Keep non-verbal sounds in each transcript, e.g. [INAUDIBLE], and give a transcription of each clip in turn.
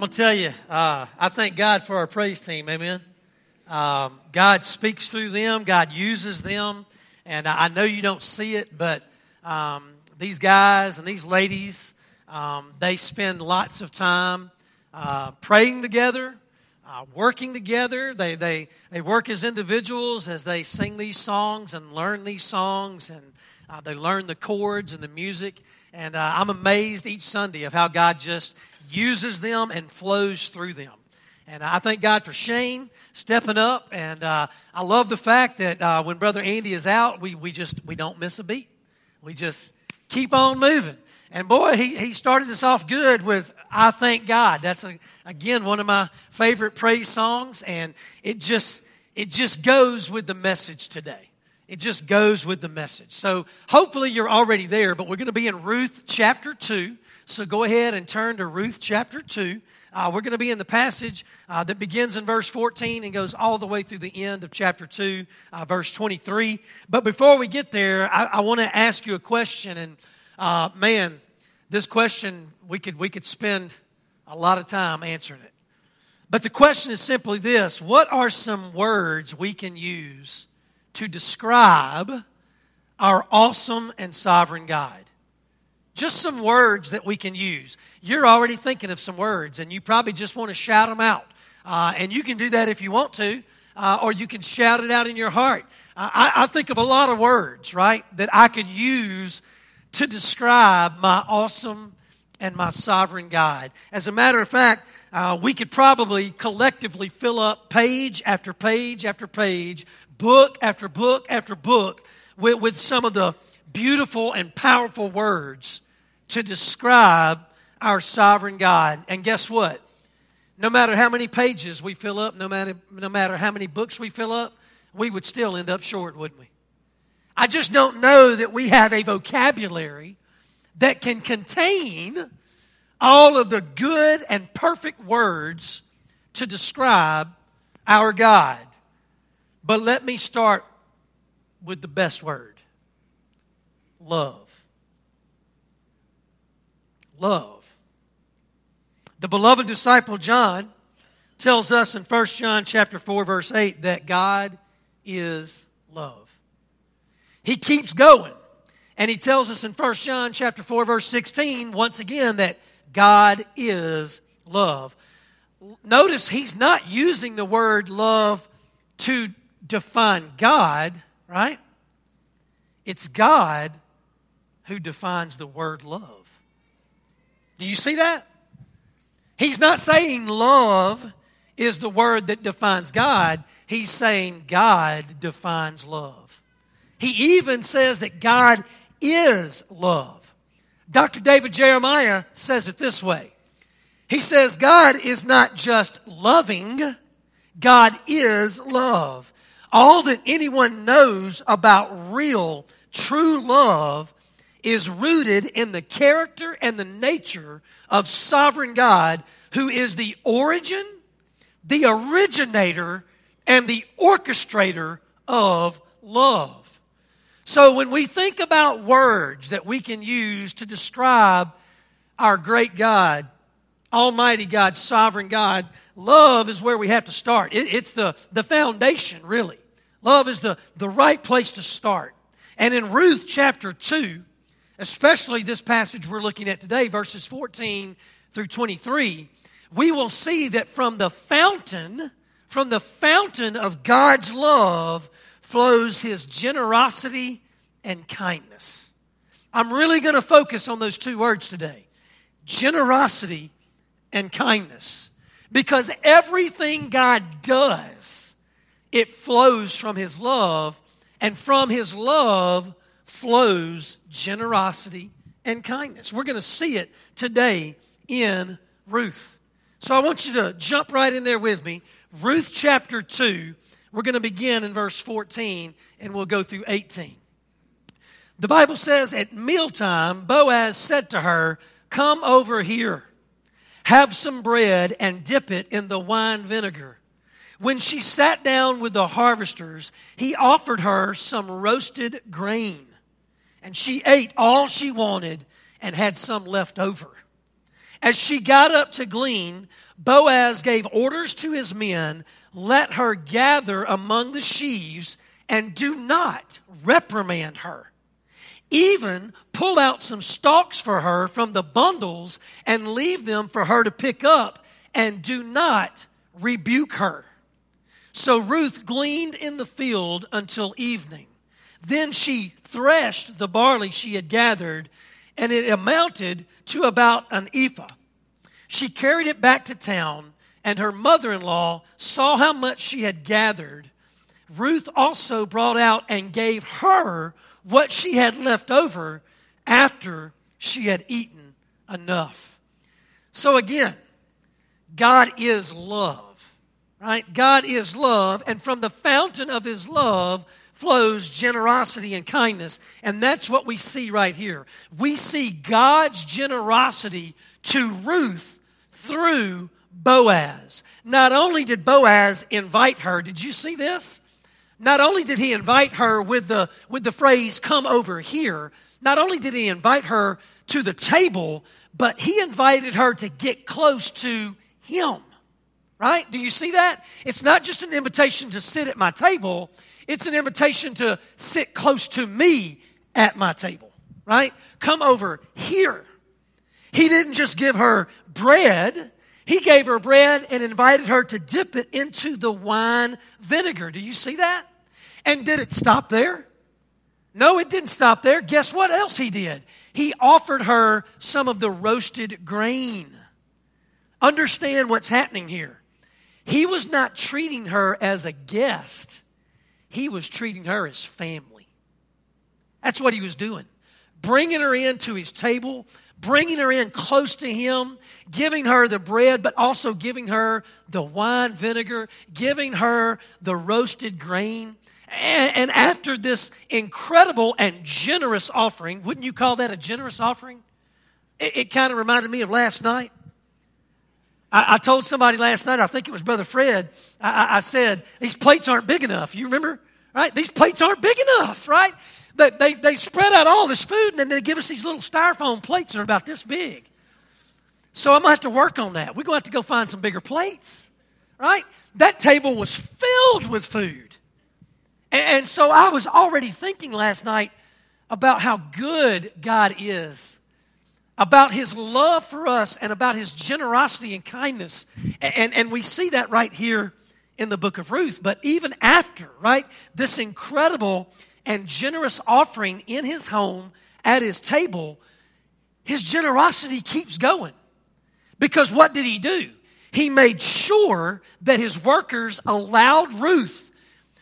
I'm going to tell you, uh, I thank God for our praise team. Amen. Um, God speaks through them, God uses them. And I know you don't see it, but um, these guys and these ladies, um, they spend lots of time uh, praying together, uh, working together. They, they, they work as individuals as they sing these songs and learn these songs, and uh, they learn the chords and the music. And uh, I'm amazed each Sunday of how God just uses them and flows through them. And I thank God for Shane stepping up. And uh, I love the fact that uh, when Brother Andy is out, we, we just we don't miss a beat. We just keep on moving. And boy, he, he started this off good with I Thank God. That's, a, again, one of my favorite praise songs. And it just, it just goes with the message today. It just goes with the message. So hopefully you're already there, but we're going to be in Ruth chapter 2. So go ahead and turn to Ruth chapter 2. Uh, we're going to be in the passage uh, that begins in verse 14 and goes all the way through the end of chapter 2, uh, verse 23. But before we get there, I, I want to ask you a question. And uh, man, this question, we could, we could spend a lot of time answering it. But the question is simply this What are some words we can use to describe our awesome and sovereign God? Just some words that we can use. You're already thinking of some words, and you probably just want to shout them out. Uh, and you can do that if you want to, uh, or you can shout it out in your heart. Uh, I, I think of a lot of words, right, that I could use to describe my awesome and my sovereign God. As a matter of fact, uh, we could probably collectively fill up page after page after page, book after book after book with, with some of the beautiful and powerful words to describe our sovereign God. And guess what? No matter how many pages we fill up, no matter, no matter how many books we fill up, we would still end up short, wouldn't we? I just don't know that we have a vocabulary that can contain all of the good and perfect words to describe our God. But let me start with the best word love. Love. The beloved disciple John tells us in 1 John chapter 4 verse 8 that God is love. He keeps going. And he tells us in 1 John chapter 4 verse 16 once again that God is love. Notice he's not using the word love to define God, right? It's God who defines the word love. Do you see that? He's not saying love is the word that defines God. He's saying God defines love. He even says that God is love. Dr. David Jeremiah says it this way He says, God is not just loving, God is love. All that anyone knows about real, true love is rooted in the character and the nature of sovereign God, who is the origin, the originator, and the orchestrator of love. So when we think about words that we can use to describe our great God, Almighty God, Sovereign God, love is where we have to start. It, it's the, the foundation, really. Love is the, the right place to start. And in Ruth chapter 2, especially this passage we're looking at today, verses 14 through 23, we will see that from the fountain, from the fountain of God's love, flows his generosity and kindness. I'm really going to focus on those two words today generosity and kindness. Because everything God does, it flows from his love, and from his love flows generosity and kindness. We're going to see it today in Ruth. So I want you to jump right in there with me. Ruth chapter 2, we're going to begin in verse 14 and we'll go through 18. The Bible says at mealtime, Boaz said to her, Come over here, have some bread and dip it in the wine vinegar. When she sat down with the harvesters, he offered her some roasted grain, and she ate all she wanted and had some left over. As she got up to glean, Boaz gave orders to his men let her gather among the sheaves and do not reprimand her. Even pull out some stalks for her from the bundles and leave them for her to pick up, and do not rebuke her. So Ruth gleaned in the field until evening. Then she threshed the barley she had gathered, and it amounted to about an ephah. She carried it back to town, and her mother in law saw how much she had gathered. Ruth also brought out and gave her what she had left over after she had eaten enough. So again, God is love, right? God is love, and from the fountain of his love flows generosity and kindness. And that's what we see right here. We see God's generosity to Ruth through Boaz. Not only did Boaz invite her, did you see this? Not only did he invite her with the, with the phrase, come over here, not only did he invite her to the table, but he invited her to get close to him. Right? Do you see that? It's not just an invitation to sit at my table, it's an invitation to sit close to me at my table. Right? Come over here. He didn't just give her bread, he gave her bread and invited her to dip it into the wine vinegar. Do you see that? And did it stop there? No, it didn't stop there. Guess what else he did? He offered her some of the roasted grain. Understand what's happening here. He was not treating her as a guest, he was treating her as family. That's what he was doing. Bringing her into his table, bringing her in close to him, giving her the bread, but also giving her the wine vinegar, giving her the roasted grain. And, after this incredible and generous offering, wouldn't you call that a generous offering? It kind of reminded me of last night. I, I, told somebody last night, I think it was Brother Fred, I, I, said, these plates aren't big enough. You remember? Right? These plates aren't big enough, right? They, they, they spread out all this food and then they give us these little styrofoam plates that are about this big. So I'm going to have to work on that. We're going to have to go find some bigger plates, right? That table was filled with food. And, and so I was already thinking last night about how good God is, about his love for us, and about his generosity and kindness. And, and, we see that right here in the book of Ruth. But even after, right, this incredible and generous offering in his home at his table, his generosity keeps going. Because what did he do? He made sure that his workers allowed Ruth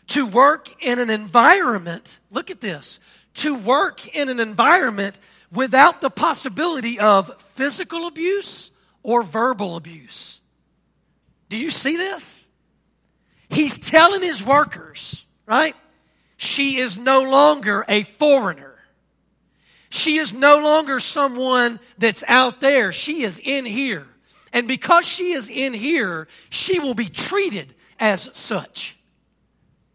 to work in an environment, look at this, to work in an environment without the possibility of physical abuse or verbal abuse. Do you see this? He's telling his workers, right? She is no longer a foreigner. She is no longer someone that's out there. She is in here. And because she is in here, she will be treated as such.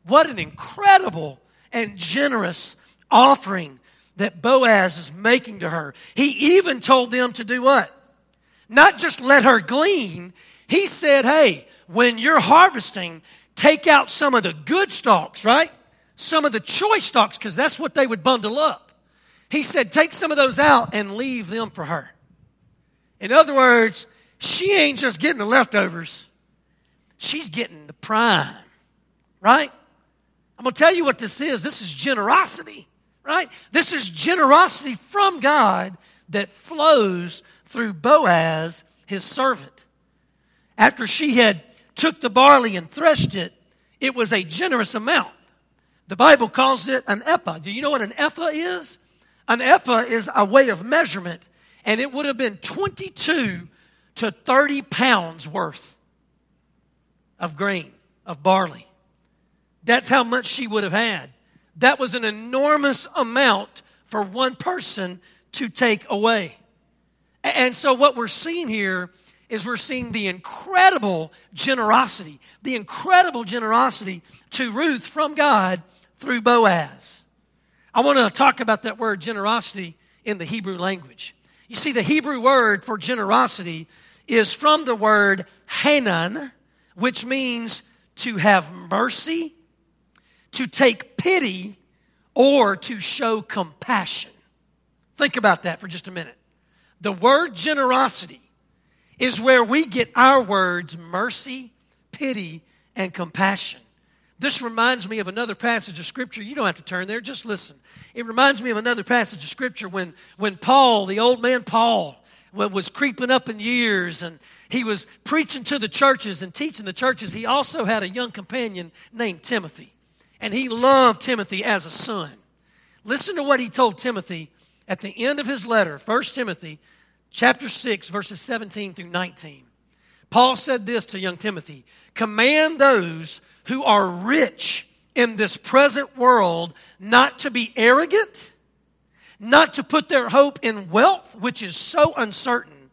What an incredible and generous offering that Boaz is making to her. He even told them to do what? Not just let her glean. He said, hey, when you're harvesting, take out some of the good stalks, right? some of the choice stalks because that's what they would bundle up. He said, take some of those out and leave them for her. In other words, she ain't just getting the leftovers, she's getting the prime, right? I'm going to tell you what this is. This is generosity, right? This is generosity from God that flows through Boaz, his servant. After she had took the barley and threshed it, it was a generous amount. The Bible calls it an ephah. Do you know what an ephah is? An ephah is a way of measurement, and it would have been 22 to 30 pounds worth of grain, of barley. That's how much she would have had. That was an enormous amount for one person to take away. And so, what we're seeing here is we're seeing the incredible generosity, the incredible generosity to Ruth from God through Boaz. I want to talk about that word generosity in the Hebrew language. You see, the Hebrew word for generosity is from the word hanan, which means to have mercy, to take pity, or to show compassion. Think about that for just a minute. The word generosity is where we get our words mercy, pity, and compassion. This reminds me of another passage of Scripture. You don't have to turn there, just listen. It reminds me of another passage of Scripture when, when Paul, the old man Paul, was creeping up in years and he was preaching to the churches and teaching the churches. He also had a young companion named Timothy, and he loved Timothy as a son. Listen to what he told Timothy at the end of his letter, 1 Timothy chapter 6, verses 17 through 19. Paul said this to young Timothy Command those who are rich in this present world not to be arrogant, not to put their hope in wealth, which is so uncertain,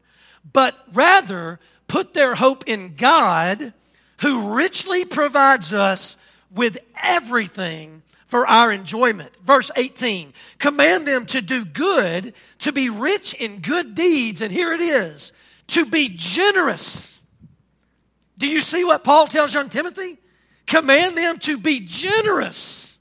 but rather put their hope in God, who richly provides us with everything for our enjoyment. Verse 18 Command them to do good, to be rich in good deeds, and here it is to be generous. Do you see what Paul tells young Timothy? Command them to be generous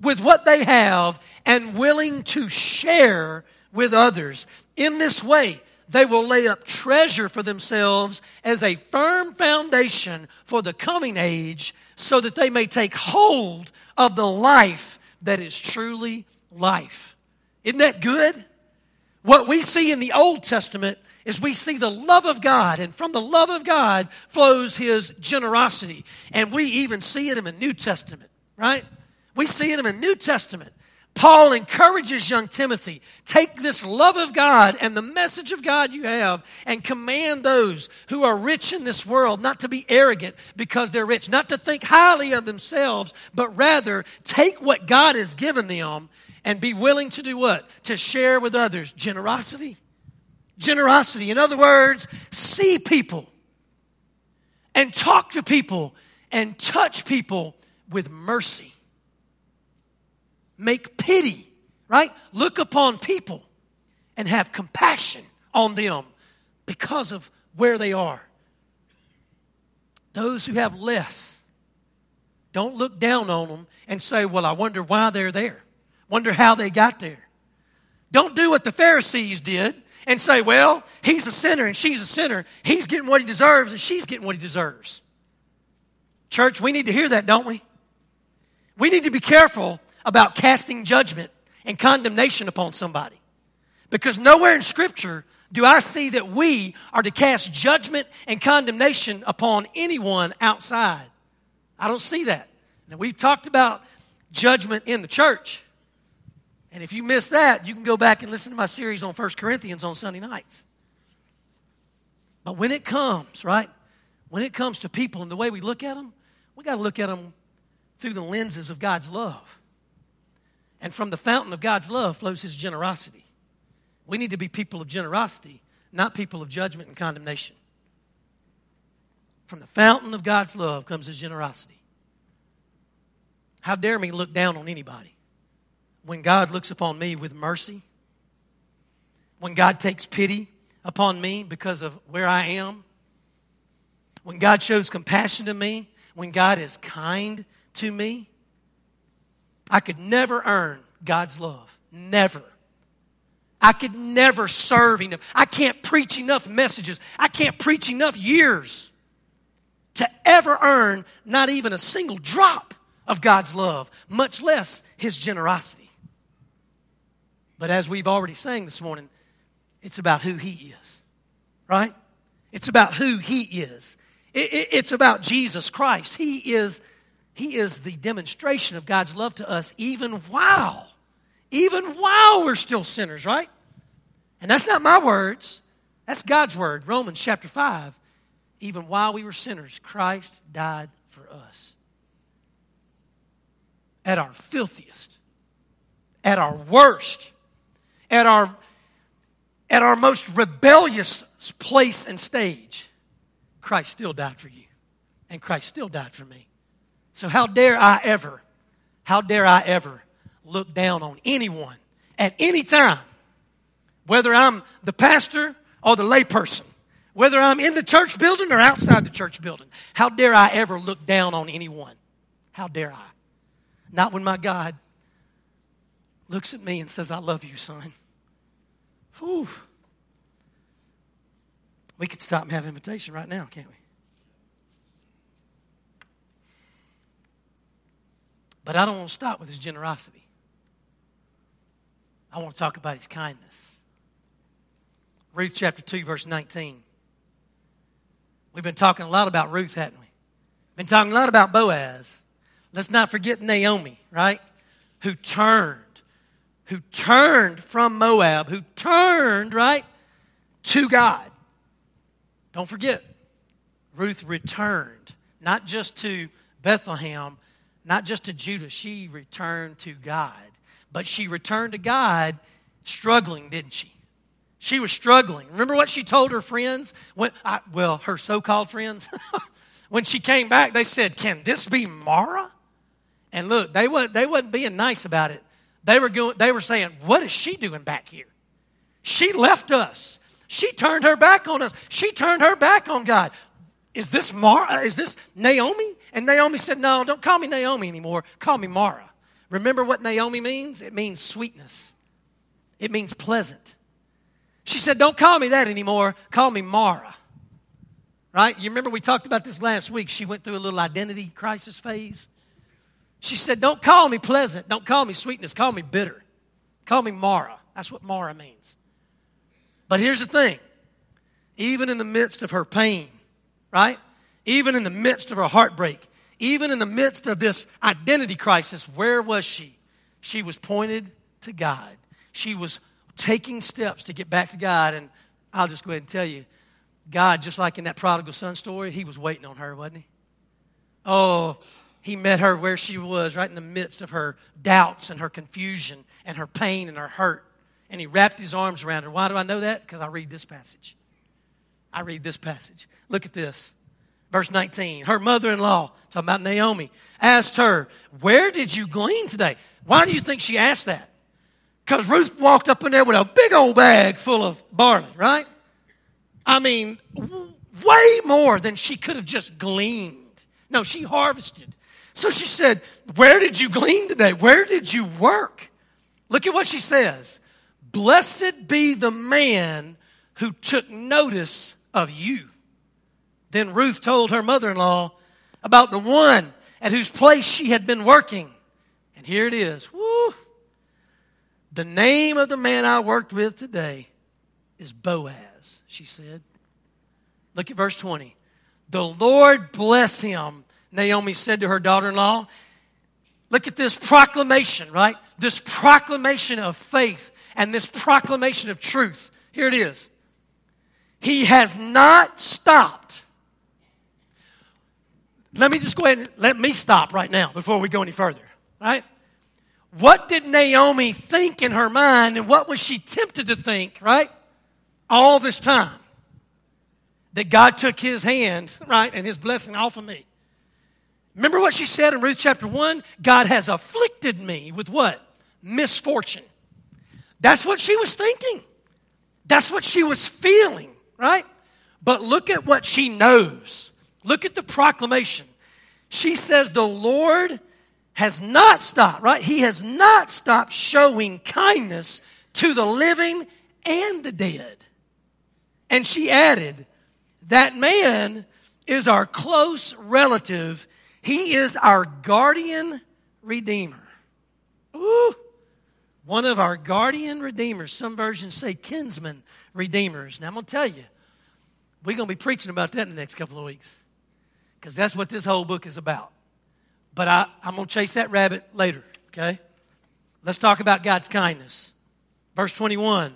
with what they have and willing to share with others. In this way, they will lay up treasure for themselves as a firm foundation for the coming age so that they may take hold of the life that is truly life. Isn't that good? What we see in the Old Testament is we see the love of God, and from the love of God flows His generosity. And we even see it in the New Testament, right? We see it in the New Testament. Paul encourages young Timothy take this love of God and the message of God you have and command those who are rich in this world not to be arrogant because they're rich, not to think highly of themselves, but rather take what God has given them and be willing to do what? To share with others. Generosity. Generosity. In other words, see people and talk to people and touch people with mercy make pity, right? Look upon people and have compassion on them because of where they are. Those who have less, don't look down on them and say, Well, I wonder why they're there. Wonder how they got there. Don't do what the Pharisees did and say, Well, he's a sinner and she's a sinner. He's getting what he deserves and she's getting what he deserves. Church, we need to hear that, don't we? We need to be careful about casting judgment and condemnation upon somebody. Because nowhere in Scripture do I see that we are to cast judgment and condemnation upon anyone outside. I don't see that. Now, we've talked about judgment in the church. And if you missed that, you can go back and listen to my series on 1 Corinthians on Sunday nights. But when it comes, right, when it comes to people and the way we look at them, we got to look at them through the lenses of God's love. And from the fountain of God's love flows his generosity. We need to be people of generosity, not people of judgment and condemnation. From the fountain of God's love comes his generosity. How dare me look down on anybody when God looks upon me with mercy? When God takes pity upon me because of where I am? When God shows compassion to me? When God is kind to me? I could never earn God's love. Never. I could never serve enough. I can't preach enough messages. I can't preach enough years to ever earn not even a single drop of God's love, much less His generosity. But as we've already sang this morning, it's about who He is, right? It's about who He is. it's about Jesus Christ. He is he is the demonstration of God's love to us even while, even while we're still sinners, right? And that's not my words. That's God's word. Romans chapter 5. Even while we were sinners, Christ died for us. At our filthiest, at our worst, at our, at our most rebellious place and stage, Christ still died for you. And Christ still died for me. So, how dare I ever, how dare I ever look down on anyone at any time Whether I'm the pastor or the layperson, whether I'm in the church building or outside the church building, how dare I ever look down on anyone? How dare I? Not when my God looks at me and says, I love you, son. Whew. We could stop and have invitation right now, can't we? But I don't want to stop with his generosity. I want to talk about his kindness. Ruth chapter 2, verse 19. We've been talking a lot about Ruth, haven't we? Been talking a lot about Boaz. Let's not forget Naomi, right? Who turned, who turned from Moab, who turned, right, to God. Don't forget, Ruth returned, not just to Bethlehem, not just to Judah. She returned to God. But she returned to God struggling, didn't she? She was struggling. Remember what she told her friends? When, I, well, her so called friends. [LAUGHS] when she came back, they said, Can this be Mara? And look, they, was, they wasn't being nice about it. They were, going, they were saying, What is she doing back here? She left us. She turned her back on us. She turned her back on God. Is this Mara? Uh, is this Naomi? And Naomi said, No, don't call me Naomi anymore. Call me Mara. Remember what Naomi means? It means sweetness, it means pleasant. She said, Don't call me that anymore. Call me Mara. Right? You remember we talked about this last week. She went through a little identity crisis phase. She said, Don't call me pleasant. Don't call me sweetness. Call me bitter. Call me Mara. That's what Mara means. But here's the thing even in the midst of her pain, right? Even in the midst of her heartbreak, even in the midst of this identity crisis, where was she? She was pointed to God. She was taking steps to get back to God. And I'll just go ahead and tell you God, just like in that prodigal son story, he was waiting on her, wasn't he? Oh, he met her where she was, right in the midst of her doubts and her confusion and her pain and her hurt and he wrapped his arms around her. Why do I know that? Because I read this passage. I read this passage. Look at this. Verse 19. Her mother in law, talking about Naomi, asked her, Where did you glean today? Why do you think she asked that? Because Ruth walked up in there with a big old bag full of barley, right? I mean, way more than she could have just gleaned. No, she harvested. So she said, Where did you glean today? Where did you work? Look at what she says. Blessed be the man who took notice of you. Then Ruth told her mother in law about the one at whose place she had been working. And here it is. Woo. The name of the man I worked with today is Boaz, she said. Look at verse 20. The Lord bless him, Naomi said to her daughter in law. Look at this proclamation, right? This proclamation of faith and this proclamation of truth. Here it is. He has not stopped. Let me just go ahead and let me stop right now before we go any further. Right? What did Naomi think in her mind and what was she tempted to think, right? All this time. That God took his hand, right, and his blessing off of me. Remember what she said in Ruth chapter 1? God has afflicted me with what? Misfortune. That's what she was thinking. That's what she was feeling, right? But look at what she knows. Look at the proclamation. She says, The Lord has not stopped, right? He has not stopped showing kindness to the living and the dead. And she added, That man is our close relative, he is our guardian redeemer. Ooh one of our guardian redeemers. Some versions say kinsman redeemers. Now, I'm going to tell you, we're going to be preaching about that in the next couple of weeks because that's what this whole book is about. But I, I'm going to chase that rabbit later, okay? Let's talk about God's kindness. Verse 21.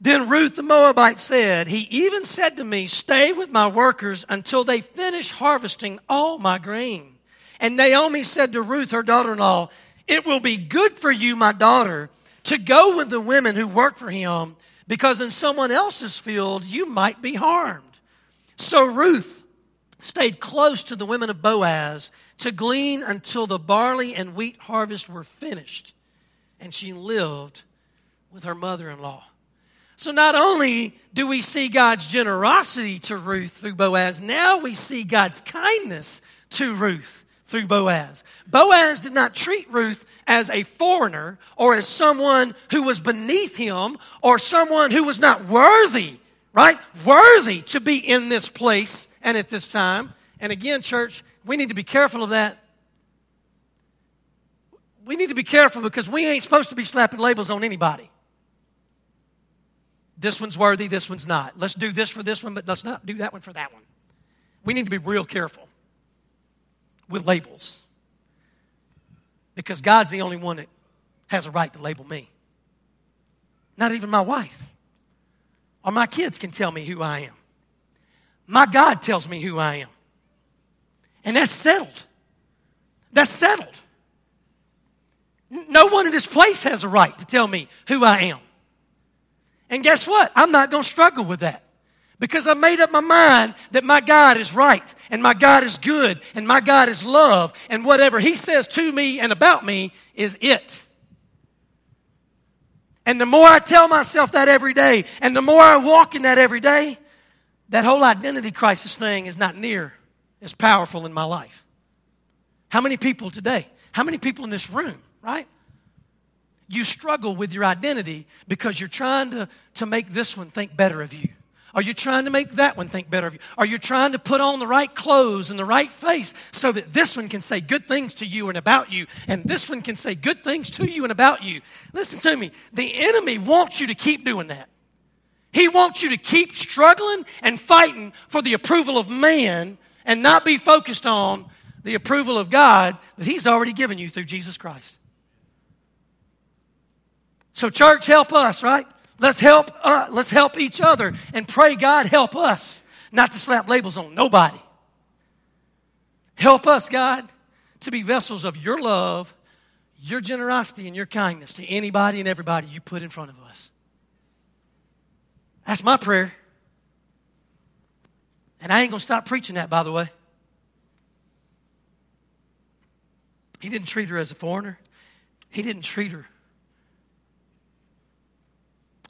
Then Ruth the Moabite said, He even said to me, Stay with my workers until they finish harvesting all my grain. And Naomi said to Ruth, her daughter in law, it will be good for you, my daughter, to go with the women who work for him, because in someone else's field you might be harmed. So Ruth stayed close to the women of Boaz to glean until the barley and wheat harvest were finished, and she lived with her mother in law. So not only do we see God's generosity to Ruth through Boaz, now we see God's kindness to Ruth through Boaz. Boaz did not treat Ruth as a foreigner or as someone who was beneath him or someone who was not worthy, right? Worthy to be in this place and at this time. And again, church, we need to be careful of that. We need to be careful because we ain't supposed to be slapping labels on anybody. This one's worthy, this one's not. Let's do this for this one, but let's not do that one for that one. We need to be real careful with labels because God's the only one that has a right to label me. Not even my wife or my kids can tell me who I am. My God tells me who I am. And that's settled. That's settled. No one in this place has a right to tell me who I am. And guess what? I'm not going to struggle with that. Because I made up my mind that my God is right, and my God is good, and my God is love, and whatever He says to me and about me is it. And the more I tell myself that every day, and the more I walk in that every day, that whole identity crisis thing is not near as powerful in my life. How many people today, how many people in this room, right? you struggle with your identity because you're trying to, to make this one think better of you. Are you trying to make that one think better of you? Are you trying to put on the right clothes and the right face so that this one can say good things to you and about you, and this one can say good things to you and about you? Listen to me. The enemy wants you to keep doing that. He wants you to keep struggling and fighting for the approval of man and not be focused on the approval of God that He's already given you through Jesus Christ. So, church, help us, right? Let's help, uh, let's help each other and pray God help us not to slap labels on nobody. Help us, God, to be vessels of your love, your generosity, and your kindness to anybody and everybody you put in front of us. That's my prayer. And I ain't going to stop preaching that, by the way. He didn't treat her as a foreigner, he didn't treat her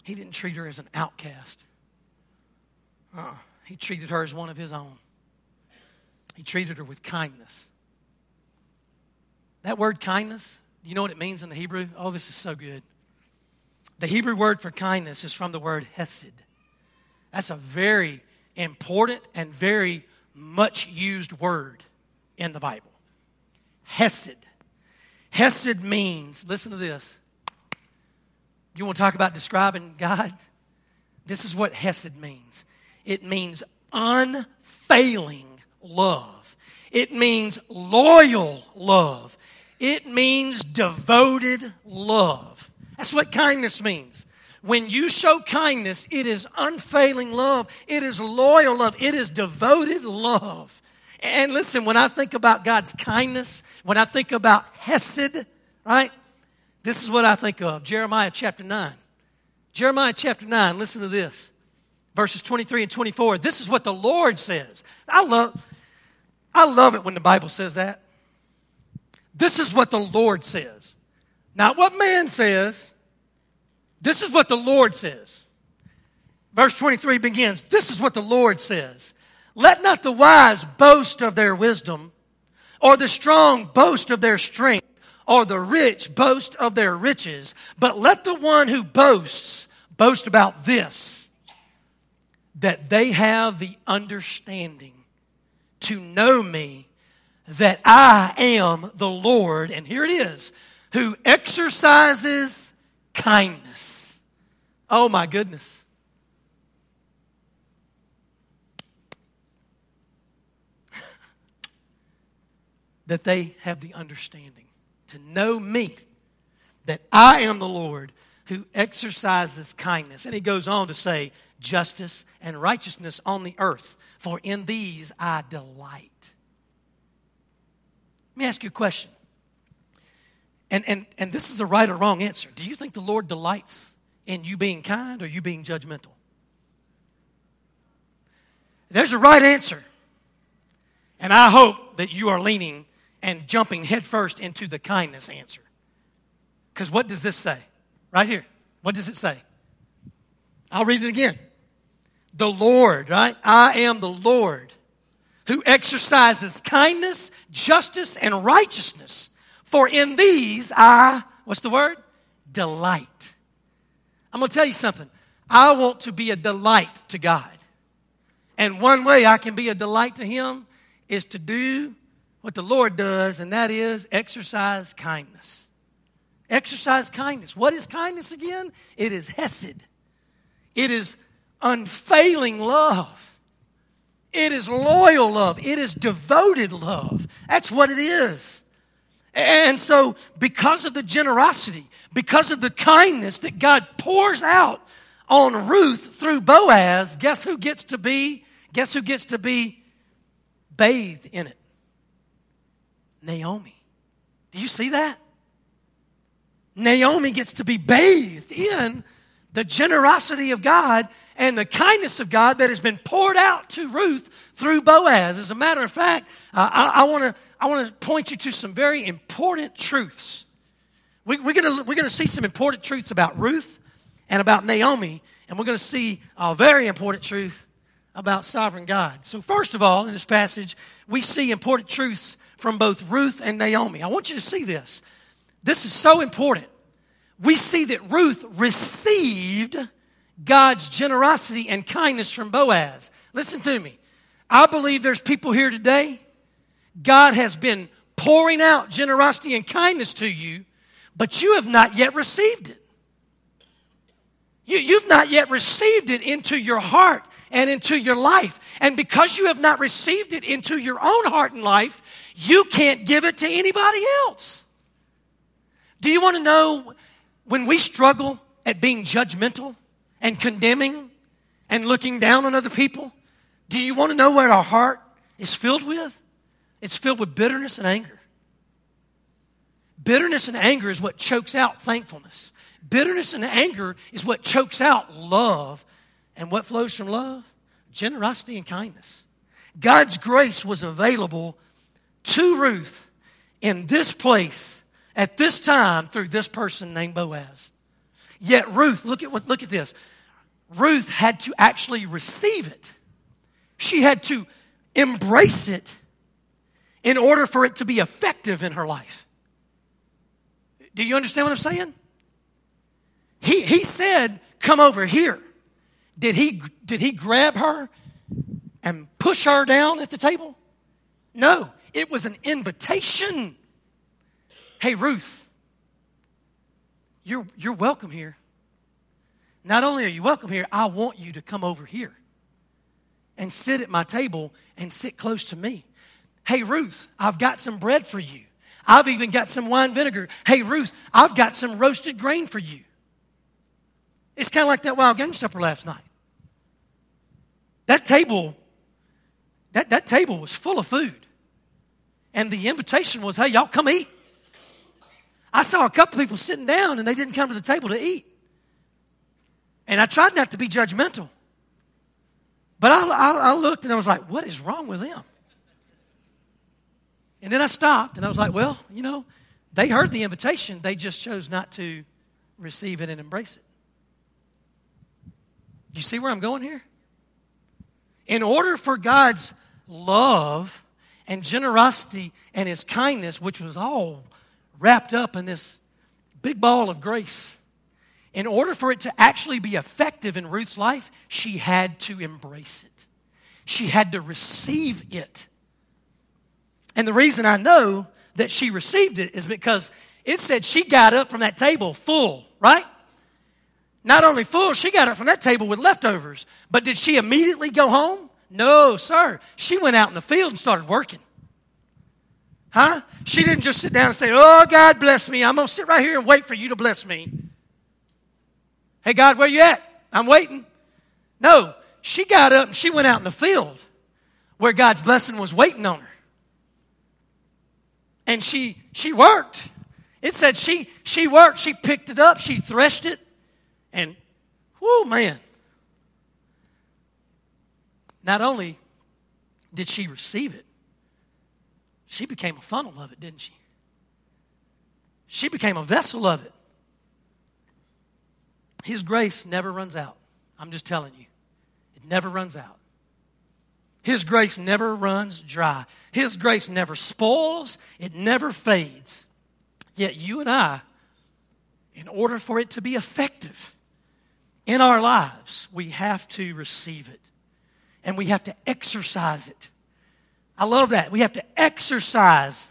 he didn't treat her as an outcast. Uh, he treated her as one of his own. He treated her with kindness. That word kindness, you know what it means in the Hebrew? Oh, this is so good. The Hebrew word for kindness is from the word hesed. That's a very important and very much used word in the Bible. Hesed. Hesed means, listen to this, you want to talk about describing God? This is what Hesed means it means unfailing love, it means loyal love, it means devoted love. That's what kindness means. When you show kindness, it is unfailing love, it is loyal love, it is devoted love. And listen, when I think about God's kindness, when I think about Hesed, right? This is what I think of Jeremiah chapter 9. Jeremiah chapter 9, listen to this. Verses 23 and 24. This is what the Lord says. I love, I love it when the Bible says that. This is what the Lord says. Not what man says. This is what the Lord says. Verse 23 begins This is what the Lord says. Let not the wise boast of their wisdom, or the strong boast of their strength or the rich boast of their riches, but let the one who boasts boast about this that they have the understanding to know me, that I am the Lord, and here it is, who exercises kindness. Oh my goodness. [LAUGHS] that they have the understanding to know me, that I am the Lord who exercises kindness. And he goes on to say, justice and righteousness on the earth, for in these I delight. Let me ask you a question. And, and, and this is a right or wrong answer. Do you think the Lord delights in you being kind or you being judgmental? There's a right answer. And I hope that you are leaning and jumping headfirst into the kindness answer. Because what does this say? Right here. What does it say? I'll read it again. The Lord, right? I am the Lord who exercises kindness, justice, and righteousness. For in these I, what's the word? Delight. I'm going to tell you something. I want to be a delight to God. And one way I can be a delight to Him is to do what the Lord does, and that is exercise kindness. Exercise kindness. What is kindness again? It is Hesed. It is unfailing love. It is loyal love. It is devoted love. That's what it is. And so, because of the generosity, because of the kindness that God pours out on Ruth through Boaz, guess who gets to be? Guess who gets to be bathed in it? Naomi. Do you see that? Naomi gets to be bathed in the generosity of God and the kindness of God that has been poured out to Ruth through Boaz. As a matter of fact, uh, I, I want to I want to point you to some very important truths. We, we're going we're to see some important truths about Ruth and about Naomi, and we're going to see a very important truth about sovereign God. So, first of all, in this passage, we see important truths from both Ruth and Naomi. I want you to see this. This is so important. We see that Ruth received God's generosity and kindness from Boaz. Listen to me. I believe there's people here today. God has been pouring out generosity and kindness to you, but you have not yet received it. You, you've not yet received it into your heart and into your life. And because you have not received it into your own heart and life, you can't give it to anybody else. Do you want to know when we struggle at being judgmental? and condemning and looking down on other people? Do you want to know what our heart is filled with? It's filled with bitterness and anger. Bitterness and anger is what chokes out thankfulness. Bitterness and anger is what chokes out love. And what flows from love? Generosity and kindness. God's grace was available to Ruth in this place at this time through this person named Boaz. Yet Ruth, look at what look at this. Ruth had to actually receive it. She had to embrace it in order for it to be effective in her life. Do you understand what I'm saying? He, he said, Come over here. Did he, did he grab her and push her down at the table? No, it was an invitation. Hey, Ruth, you're, you're welcome here. Not only are you welcome here, I want you to come over here and sit at my table and sit close to me. Hey, Ruth, I've got some bread for you. I've even got some wine vinegar. Hey, Ruth, I've got some roasted grain for you. It's kind of like that wild game supper last night. That table, that, that table was full of food. And the invitation was, hey, y'all come eat. I saw a couple people sitting down and they didn't come to the table to eat. And I tried not to be judgmental. But I, I, I, looked and I was like, what is wrong with them? And then I stopped and I was like, well, you know, they heard the invitation, they just chose not to receive it and embrace it. You see where I'm going here? In order for God's love and generosity and his kindness, which was all wrapped up in this big ball of grace, in order for it to actually be effective in Ruth's life, she had to embrace it. She had to receive it. And the reason I know that she received it is because it said she got up from that table full, right? Not only full, she got up from that table with leftovers. But did she immediately go home? No, sir. She went out in the field and started working. Huh? She didn't just sit down and say, Oh, God bless me. I'm going to sit right here and wait for you to bless me. Hey, God, where you at? I'm waiting. No, she got up and she went out in the field where God's blessing was waiting on her. And she she worked. It said she she worked, she picked it up, she threshed it, and whoa man. Not only did she receive it, she became a funnel of it, didn't she? She became a vessel of it. His grace never runs out. I'm just telling you, it never runs out. His grace never runs dry. His grace never spoils, it never fades. Yet you and I, in order for it to be effective in our lives, we have to receive it and we have to exercise it. I love that. We have to exercise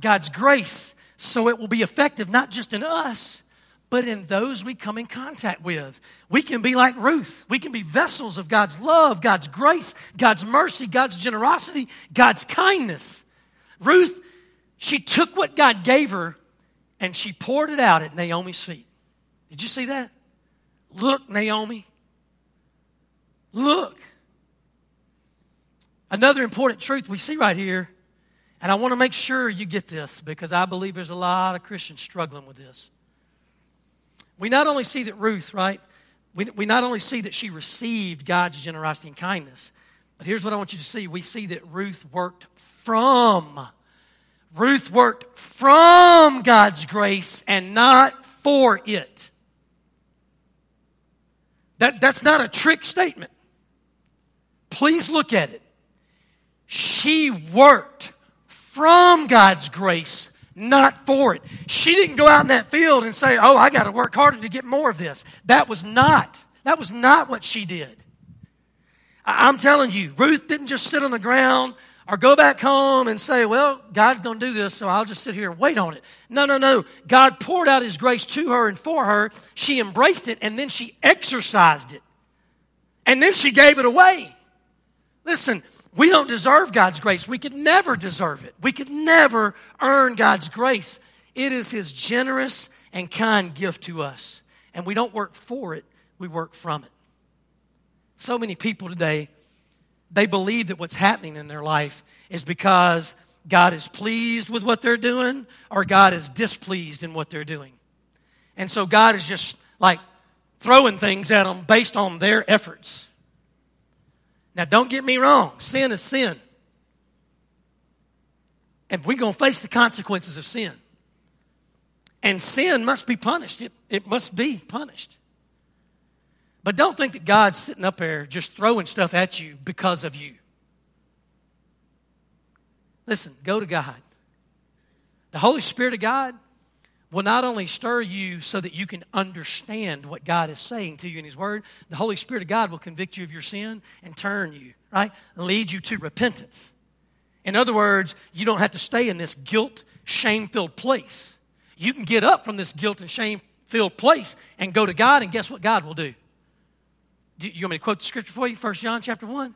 God's grace so it will be effective not just in us, but in those we come in contact with. We can be like Ruth. We can be vessels of God's love, God's grace, God's mercy, God's generosity, God's kindness. Ruth, she took what God gave her and she poured it out at Naomi's feet. Did you see that? Look, Naomi. Look. Another important truth we see right here, and I want to make sure you get this because I believe there's a lot of Christians struggling with this. We not only see that Ruth, right? We, we not only see that she received God's generosity and kindness, but here's what I want you to see. We see that Ruth worked from Ruth worked from God's grace and not for it. That, that's not a trick statement. Please look at it. She worked from God's grace, not for it. She didn't go out in that field and say, Oh, I got to work harder to get more of this. That was not. That was not what she did. I'm telling you, Ruth didn't just sit on the ground or go back home and say, well, God's going to do this, so I'll just sit here and wait on it. No, no, no. God poured out His grace to her and for her. She embraced it and then she exercised it. And then she gave it away. Listen, we don't deserve God's grace. We could never deserve it. We could never earn God's grace. It is His generous and kind gift to us. And we don't work for it, we work from it. So many people today they believe that what's happening in their life is because God is pleased with what they're doing or God is displeased in what they're doing. And so God is just like throwing things at them based on their efforts. Now, don't get me wrong, sin is sin. And we're going to face the consequences of sin. And sin must be punished, it, it must be punished. But don't think that God's sitting up there just throwing stuff at you because of you. Listen, go to God. The Holy Spirit of God will not only stir you so that you can understand what God is saying to you in His Word, the Holy Spirit of God will convict you of your sin and turn you, right? Lead you to repentance. In other words, you don't have to stay in this guilt, shame filled place. You can get up from this guilt and shame filled place and go to God, and guess what God will do? Do you want me to quote the scripture for you? 1 John chapter 1.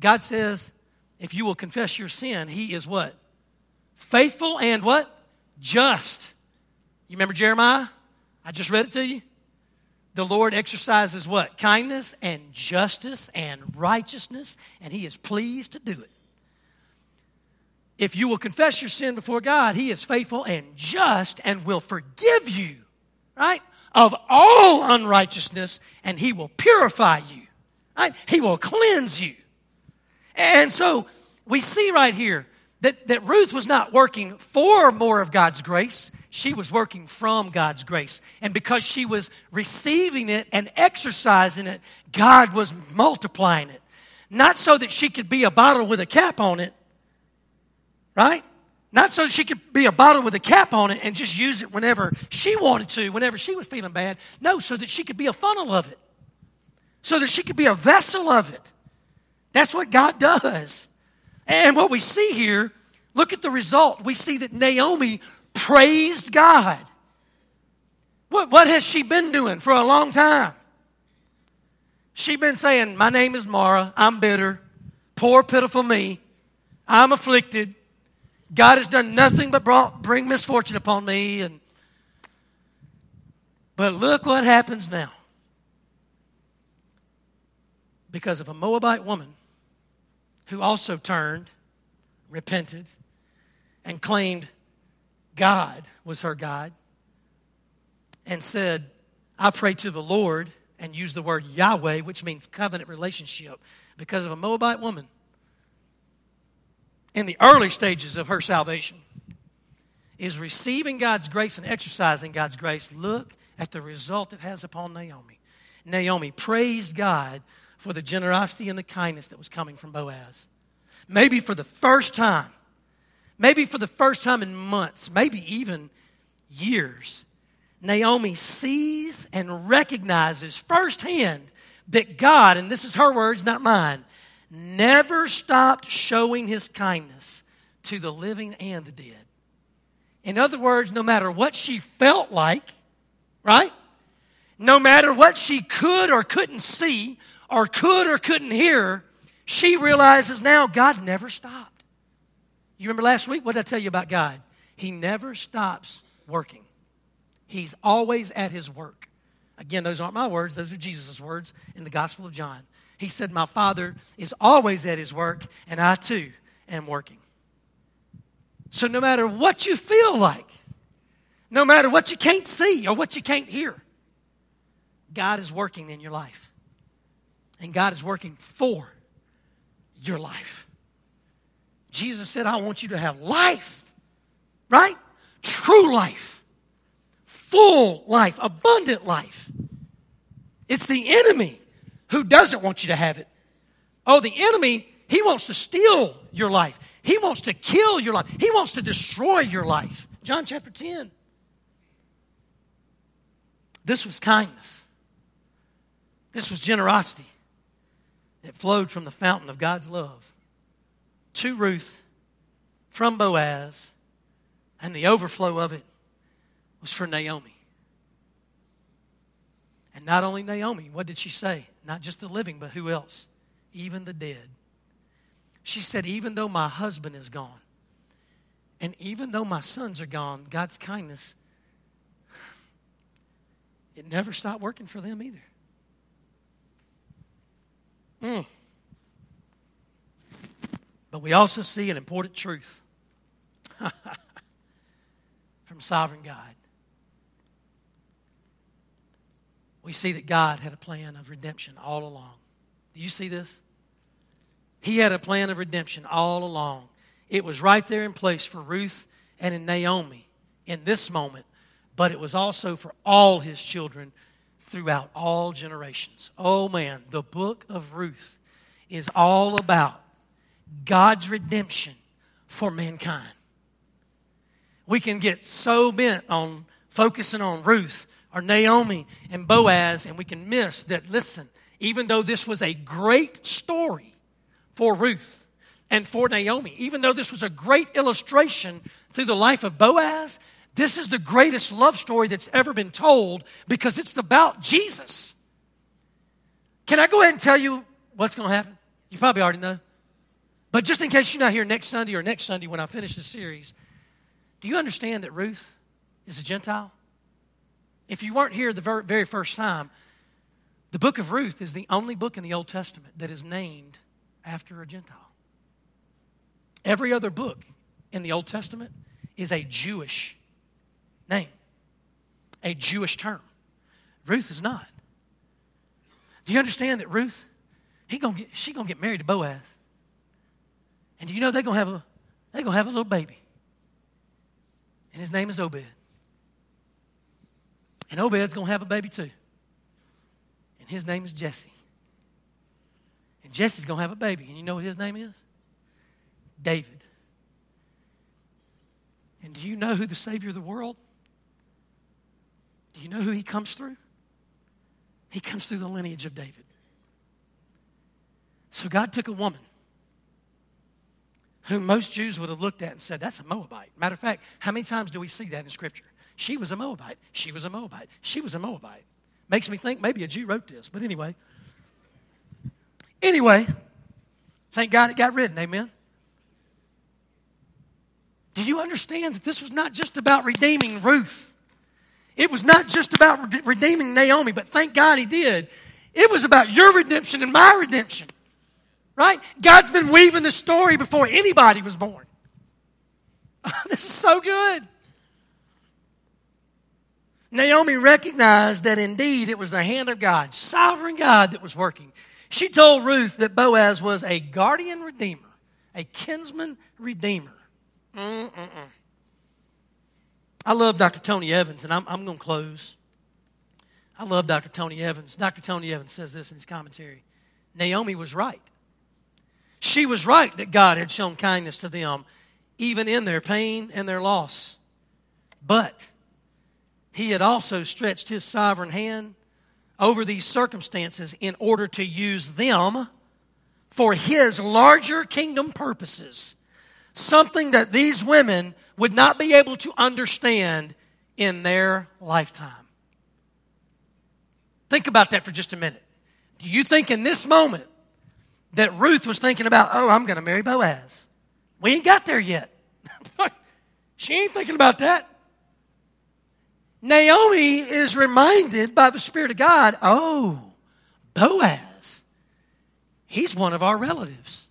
God says, if you will confess your sin, he is what? Faithful and what? Just. You remember Jeremiah? I just read it to you. The Lord exercises what? Kindness and justice and righteousness, and he is pleased to do it. If you will confess your sin before God, he is faithful and just and will forgive you, right? of all unrighteousness, and he will purify you. Right? He will cleanse you. And so we see right here that, that Ruth was not working for more of God's grace. She was working from God's grace. And because she was receiving it and exercising it, God was multiplying it. Not so that she could be a bottle with a cap on it, right? Not so she could be a bottle with a cap on it and just use it whenever she wanted to, whenever she was feeling bad. No, so that she could be a funnel of it, so that she could be a vessel of it. That's what God does. And what we see here, look at the result. We see that Naomi praised God. What, what has she been doing for a long time? She's been saying, My name is Mara. I'm bitter. Poor, pitiful me. I'm afflicted. God has done nothing but brought, bring misfortune upon me. And, but look what happens now. Because of a Moabite woman who also turned, repented, and claimed God was her God, and said, I pray to the Lord, and used the word Yahweh, which means covenant relationship. Because of a Moabite woman in the early stages of her salvation is receiving God's grace and exercising God's grace, look at the result it has upon Naomi. Naomi praised God for the generosity and the kindness that was coming from Boaz. Maybe for the first time, maybe for the first time in months, maybe even years, Naomi sees and recognizes firsthand that God, and this is her words, not mine, never stopped showing his kindness to the living and the dead. In other words, no matter what she felt like, right? No matter what she could or couldn't see, or could or couldn't hear, she realizes now God never stopped. You remember last week? What did I tell you about God? He never stops working, He's always at His work. Again, those aren't my words, those are Jesus' words in the Gospel of John. He said, My Father is always at His work, and I too am working. So, no matter what you feel like, no matter what you can't see or what you can't hear, God is working in your life. And God is working for your life. Jesus said, I want you to have life, right? True life, full life, abundant life. It's the enemy who doesn't want you to have it. Oh, the enemy, he wants to steal your life. He wants to kill your life. He wants to destroy your life. John chapter 10. This was kindness. This was generosity that flowed from the fountain of God's love to Ruth from Boaz, and the overflow of it was for Naomi. And not only Naomi, what did she say? Not just the living, but who else? Even the dead. She said, Even though my husband is gone, and even though my sons are gone, God's kindness, it never stopped working for them either. Mm. We also see an important truth [LAUGHS] from sovereign God. We see that God had a plan of redemption all along. Do you see this? He had a plan of redemption all along. It was right there in place for Ruth and in Naomi in this moment, but it was also for all his children throughout all generations. Oh man, the book of Ruth is all about God's redemption for mankind. We can get so bent on focusing on Ruth or Naomi and Boaz, and we can miss that, listen, even though this was a great story for Ruth and for Naomi, even though this was a great illustration through the life of Boaz, this is the greatest love story that's ever been told because it's about Jesus. Can I go ahead and tell you what's going to happen? You probably already know. But just in case you're not here next Sunday or next Sunday when I finish the series, do you understand that Ruth is a Gentile? If you weren't here the very first time, the book of Ruth is the only book in the Old Testament that is named after a Gentile. Every other book in the Old Testament is a Jewish name, a Jewish term. Ruth is not. Do you understand that Ruth, he gonna get, she gonna get married to Boaz, and do you know they're gonna have a they're gonna have a little baby, and his name is Obed, and Obed's gonna have a baby too, and his name is Jesse, and Jesse's gonna have a baby, and you know what his name is? David. And do you know who the Savior of the world do you know who he comes through? He comes through the lineage of David. So God took a woman whom most Jews would have looked at and said, That's a Moabite. Matter of fact, how many times do we see that in Scripture? She was a Moabite. She was a Moabite. She was a Moabite. Makes me think maybe a Jew wrote this, but anyway. Anyway, thank God it got written. Amen. Do you understand that this was not just about redeeming Ruth? It was not just about redeeming Naomi, but thank God he did. It was about your redemption and my redemption. Right? God's been weaving the story before anybody was born. [LAUGHS] this is so good. Naomi recognized that indeed it was the hand of God, sovereign God, that was working. She told Ruth that Boaz was a guardian redeemer, a kinsman redeemer. Mm-mm-mm. I love Dr. Tony Evans, and I'm, I'm going to close. I love Dr. Tony Evans. Dr. Tony Evans says this in his commentary Naomi was right. She was right that God had shown kindness to them, even in their pain and their loss. But he had also stretched his sovereign hand over these circumstances in order to use them for his larger kingdom purposes. Something that these women would not be able to understand in their lifetime. Think about that for just a minute. Do you think in this moment that Ruth was thinking about, oh, I'm going to marry Boaz? We ain't got there yet. [LAUGHS] she ain't thinking about that. Naomi is reminded by the Spirit of God, oh, Boaz, he's one of our relatives.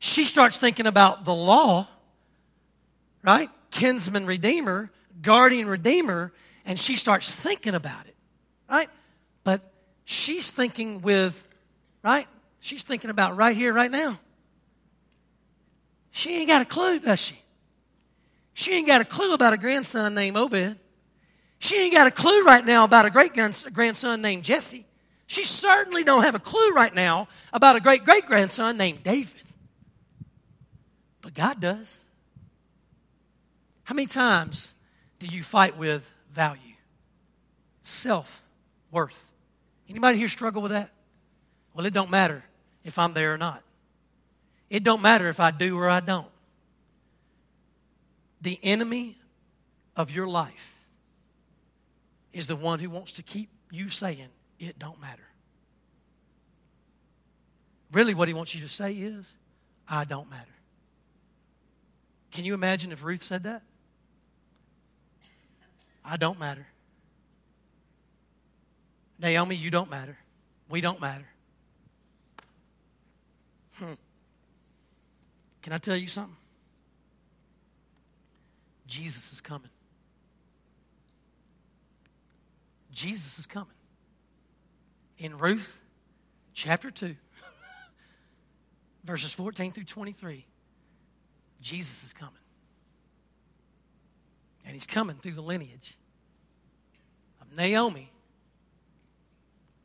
She starts thinking about the law, right? Kinsman redeemer, guardian redeemer, and she starts thinking about it, right? But she's thinking with, right? She's thinking about right here, right now. She ain't got a clue, does she? She ain't got a clue about a grandson named Obed. She ain't got a clue right now about a great grandson named Jesse. She certainly don't have a clue right now about a great great grandson named David. But God does. How many times do you fight with value? Self worth. Anybody here struggle with that? Well, it don't matter if I'm there or not. It don't matter if I do or I don't. The enemy of your life is the one who wants to keep you saying it don't matter. Really, what he wants you to say is, I don't matter. Can you imagine if Ruth said that? I don't matter. Naomi, you don't matter. We don't matter. Hmm. Can I tell you something? Jesus is coming. Jesus is coming. In Ruth chapter 2, [LAUGHS] verses 14 through 23, Jesus is coming. And he's coming through the lineage of Naomi,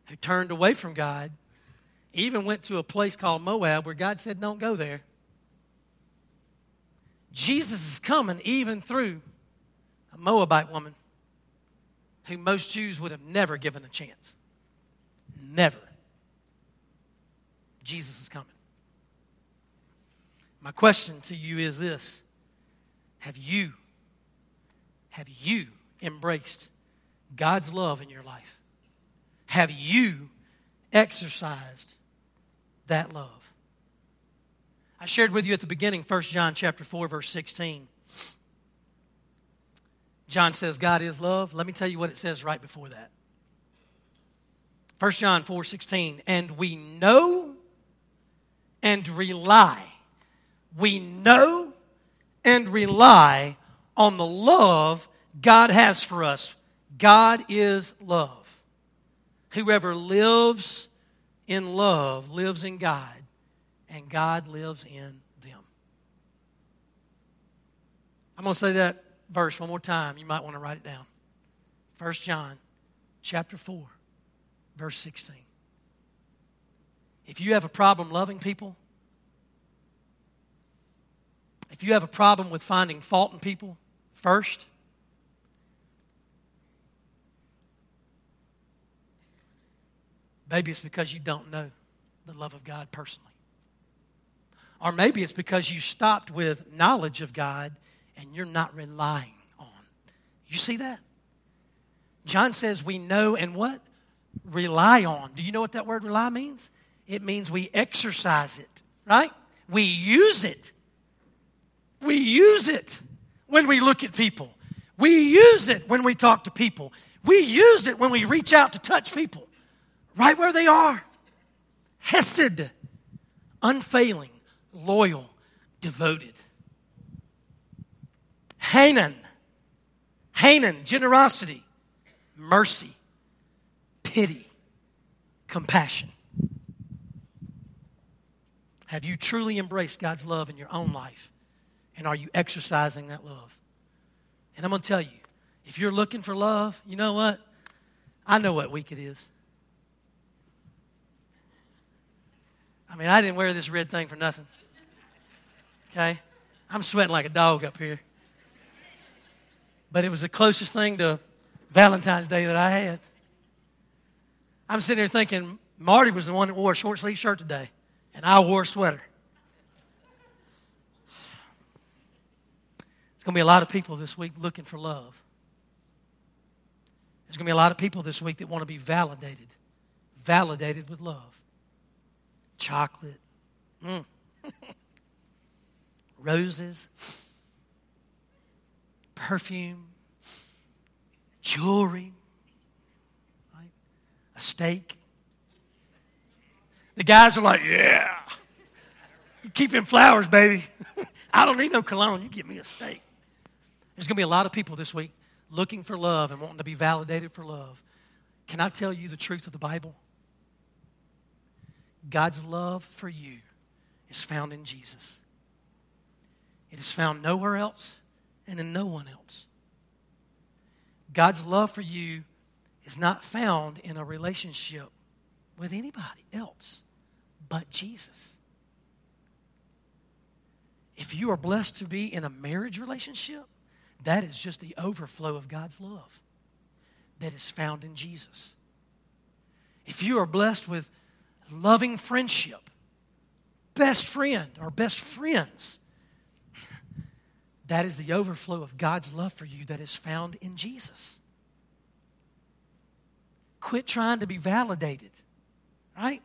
who turned away from God, even went to a place called Moab where God said, Don't go there. Jesus is coming even through a Moabite woman who most Jews would have never given a chance. Never. Jesus is coming. My question to you is this Have you have you embraced God's love in your life? Have you exercised that love? I shared with you at the beginning 1 John chapter 4 verse 16. John says God is love. Let me tell you what it says right before that. 1 John 4 16. And we know and rely. We know and rely on the love God has for us. God is love. Whoever lives in love lives in God, and God lives in them. I'm going to say that verse one more time. You might want to write it down. 1 John chapter 4, verse 16. If you have a problem loving people, if you have a problem with finding fault in people, first. Maybe it's because you don't know the love of God personally. Or maybe it's because you stopped with knowledge of God and you're not relying on. You see that? John says we know and what? Rely on. Do you know what that word rely means? It means we exercise it, right? We use it. We use it when we look at people. We use it when we talk to people. We use it when we reach out to touch people right where they are. Hesed, unfailing, loyal, devoted. Hanan, Hanan, generosity, mercy, pity, compassion. Have you truly embraced God's love in your own life? And are you exercising that love? And I'm going to tell you, if you're looking for love, you know what? I know what week it is. I mean, I didn't wear this red thing for nothing. Okay? I'm sweating like a dog up here. But it was the closest thing to Valentine's Day that I had. I'm sitting there thinking, Marty was the one that wore a short sleeve shirt today, and I wore a sweater. There's going to be a lot of people this week looking for love. There's going to be a lot of people this week that want to be validated, validated with love. Chocolate, mm. [LAUGHS] roses, perfume, jewelry, right? a steak. The guys are like, yeah, you keep them flowers, baby. [LAUGHS] I don't need no cologne. You give me a steak. There's going to be a lot of people this week looking for love and wanting to be validated for love. Can I tell you the truth of the Bible? God's love for you is found in Jesus. It is found nowhere else and in no one else. God's love for you is not found in a relationship with anybody else but Jesus. If you are blessed to be in a marriage relationship, that is just the overflow of God's love that is found in Jesus. If you are blessed with loving friendship, best friend or best friends, that is the overflow of God's love for you that is found in Jesus. Quit trying to be validated, right?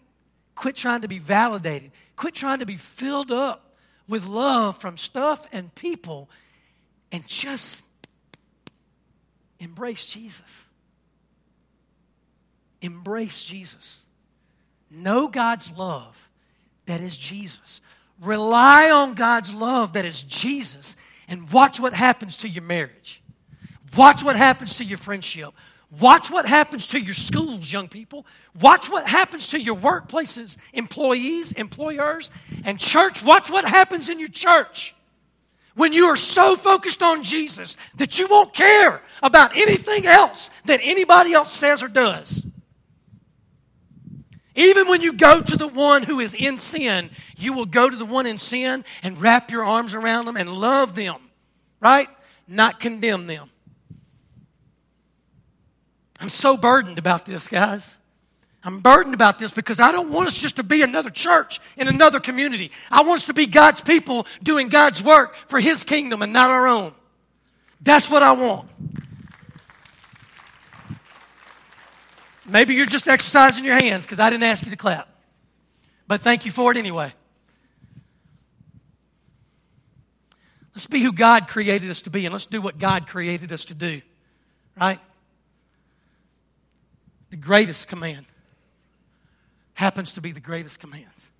Quit trying to be validated. Quit trying to be filled up with love from stuff and people and just embrace Jesus. Embrace Jesus. Know God's love that is Jesus. Rely on God's love that is Jesus and watch what happens to your marriage. Watch what happens to your friendship. Watch what happens to your schools, young people. Watch what happens to your workplaces, employees, employers, and church. Watch what happens in your church when you are so focused on Jesus that you won't care about anything else that anybody else says or does. Even when you go to the one who is in sin, you will go to the one in sin and wrap your arms around them and love them, right? Not condemn them. I'm so burdened about this, guys. I'm burdened about this because I don't want us just to be another church in another community. I want us to be God's people doing God's work for His kingdom and not our own. That's what I want. Maybe you're just exercising your hands because I didn't ask you to clap. But thank you for it anyway. Let's be who God created us to be and let's do what God created us to do. Right? The greatest command happens to be the greatest commands.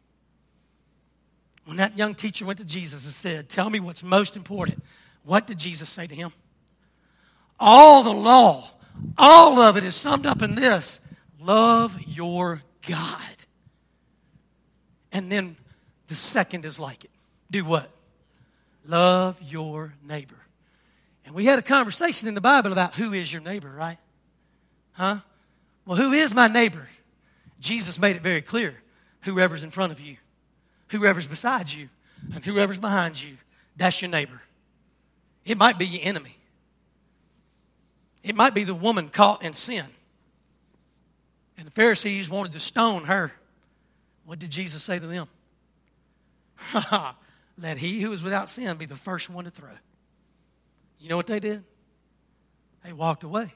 When that young teacher went to Jesus and said, Tell me what's most important, what did Jesus say to him? All the law, all of it is summed up in this love your God. And then the second is like it. Do what? Love your neighbor. And we had a conversation in the Bible about who is your neighbor, right? Huh? Well, who is my neighbor? Jesus made it very clear whoever's in front of you, whoever's beside you, and whoever's behind you, that's your neighbor. It might be your enemy. It might be the woman caught in sin. And the Pharisees wanted to stone her. What did Jesus say to them? [LAUGHS] Let he who is without sin be the first one to throw. You know what they did? They walked away.